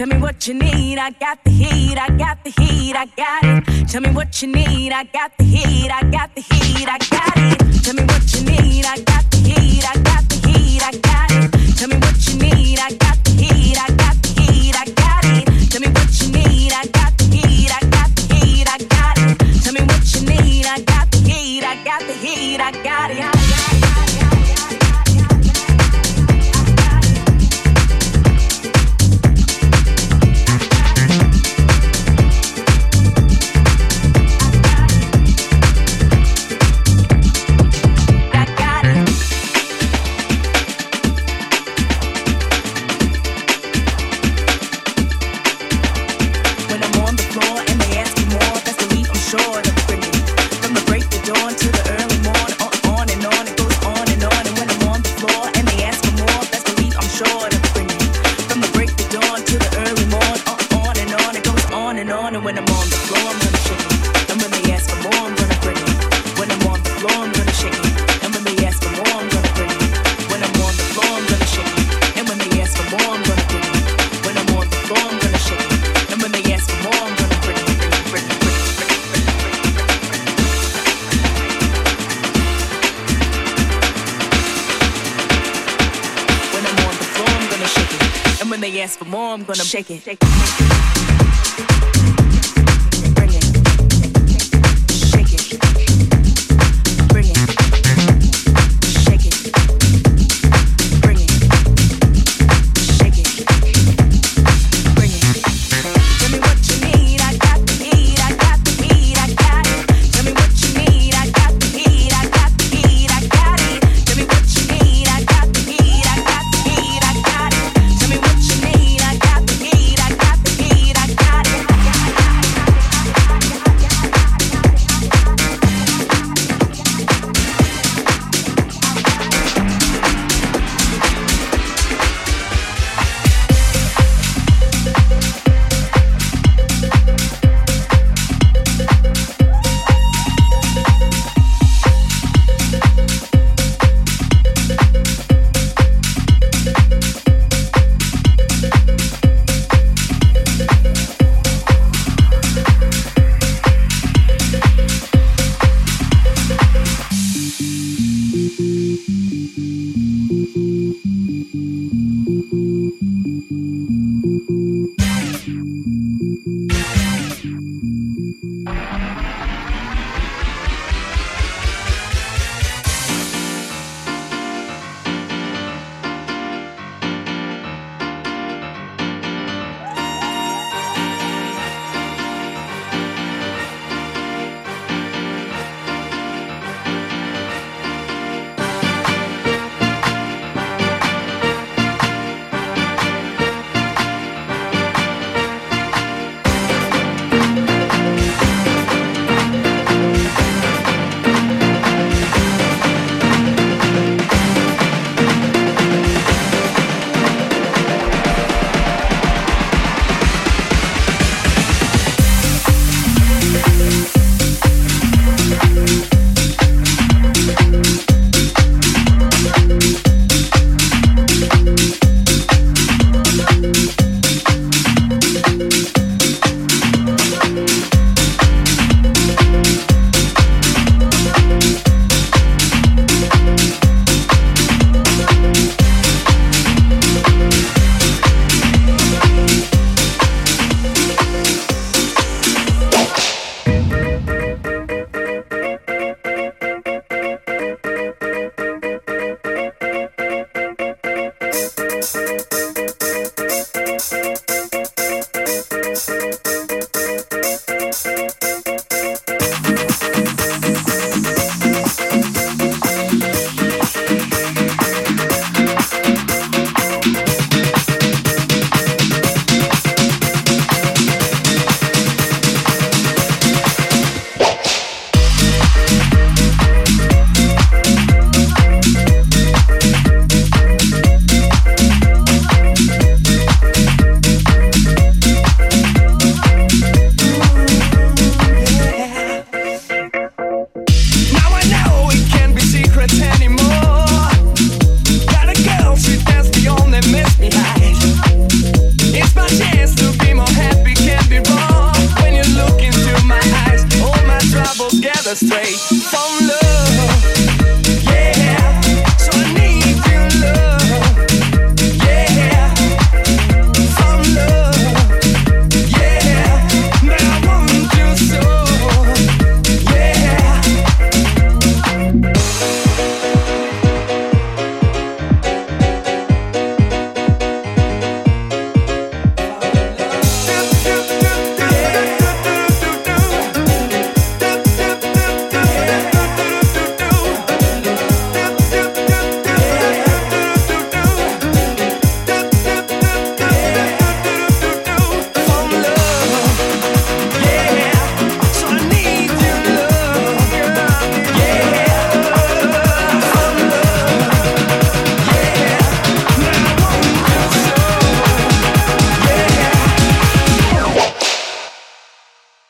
Tell me what you need, I got the heat, I got the heat, I got it. Tell me what you need, I got the heat, I got the heat, I got it. Tell me what you need, I got shake it. Shake it.